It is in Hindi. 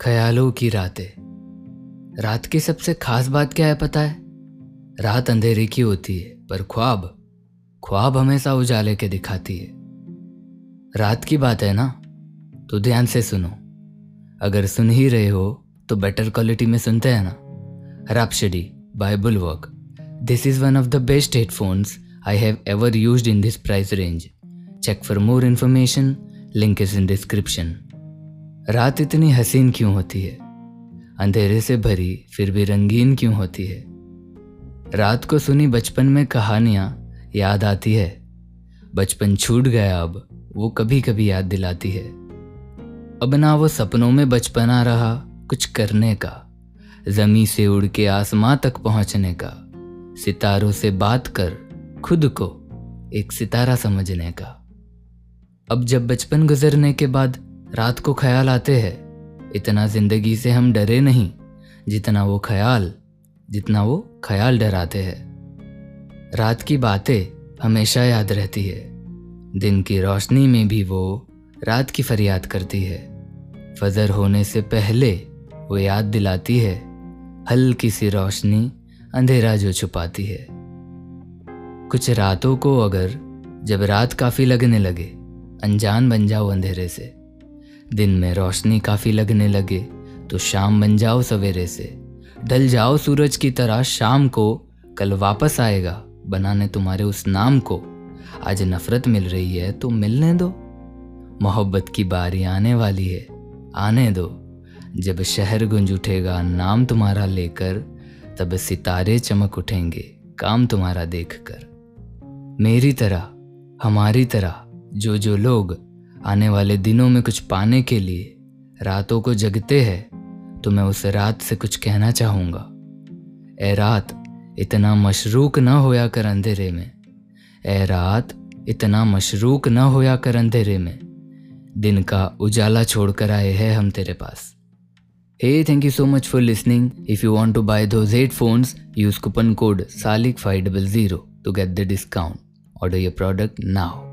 ख्यालों की रातें। रात की सबसे खास बात क्या है पता है? रात अंधेरे की होती है, पर ख्वाब ख्वाब हमेशा उजाले के दिखाती है। रात की बात है ना? तो ध्यान से सुनो। अगर सुन ही रहे हो तो बेटर क्वालिटी में सुनते हैं ना। Rhapsody by Bulwark this is one of the best headphones I have ever use in this price range check for more information link is in description रात इतनी हसीन क्यों होती है? अंधेरे से भरी, फिर भी रंगीन क्यों होती है? रात को सुनी बचपन में कहानियाँ याद आती है। बचपन छूट गया अब, वो कभी कभी याद दिलाती है। अब ना वो सपनों में बचपना रहा कुछ करने का जमी से उड़ के आसमां तक पहुँचने का, सितारों से बात कर खुद को एक सितारा समझने का। अब जब बचपन गुजरने के बाद रात को ख्याल आते हैं। इतना ज़िंदगी से हम डरे नहीं, जितना वो ख्याल, जितना वो ख्याल डराते हैं। रात की बातें हमेशा याद रहती है। दिन की रोशनी में भी वो रात की फरियाद करती है। फजर होने से पहले वो याद दिलाती है। हल्की सी रोशनी अंधेरा जो छुपाती है। कुछ रातों को अगर जब रात काफ़ी लगने लगे, अनजान बन जाओ अंधेरे से। दिन में रोशनी काफ़ी लगने लगे तो शाम बन जाओ सवेरे से। ढल जाओ सूरज की तरह शाम को, कल वापस आएगा, बनाने तुम्हारे उस नाम को। आज नफरत मिल रही है तो मिलने दो। मोहब्बत की बारी आने वाली है, आने दो। जब शहर गुंज उठेगा, नाम तुम्हारा लेकर, तब सितारे चमक उठेंगे, काम तुम्हारा देखकर। मेरी तरह, हमारी तरह जो जो लोग आने वाले दिनों में कुछ पाने के लिए रातों को जगते हैं तो मैं उस रात से कुछ कहना चाहूँगा। ए रात, इतना मशरूक ना होया कर अंधेरे में। ए रात, इतना मशरूक ना होया कर अंधेरे में। दिन का उजाला छोड़कर आए हैं हम तेरे पास। Hey thank you so much for listening if you want to buy those headphones use coupon code Salik five double zero to get the discount order your product now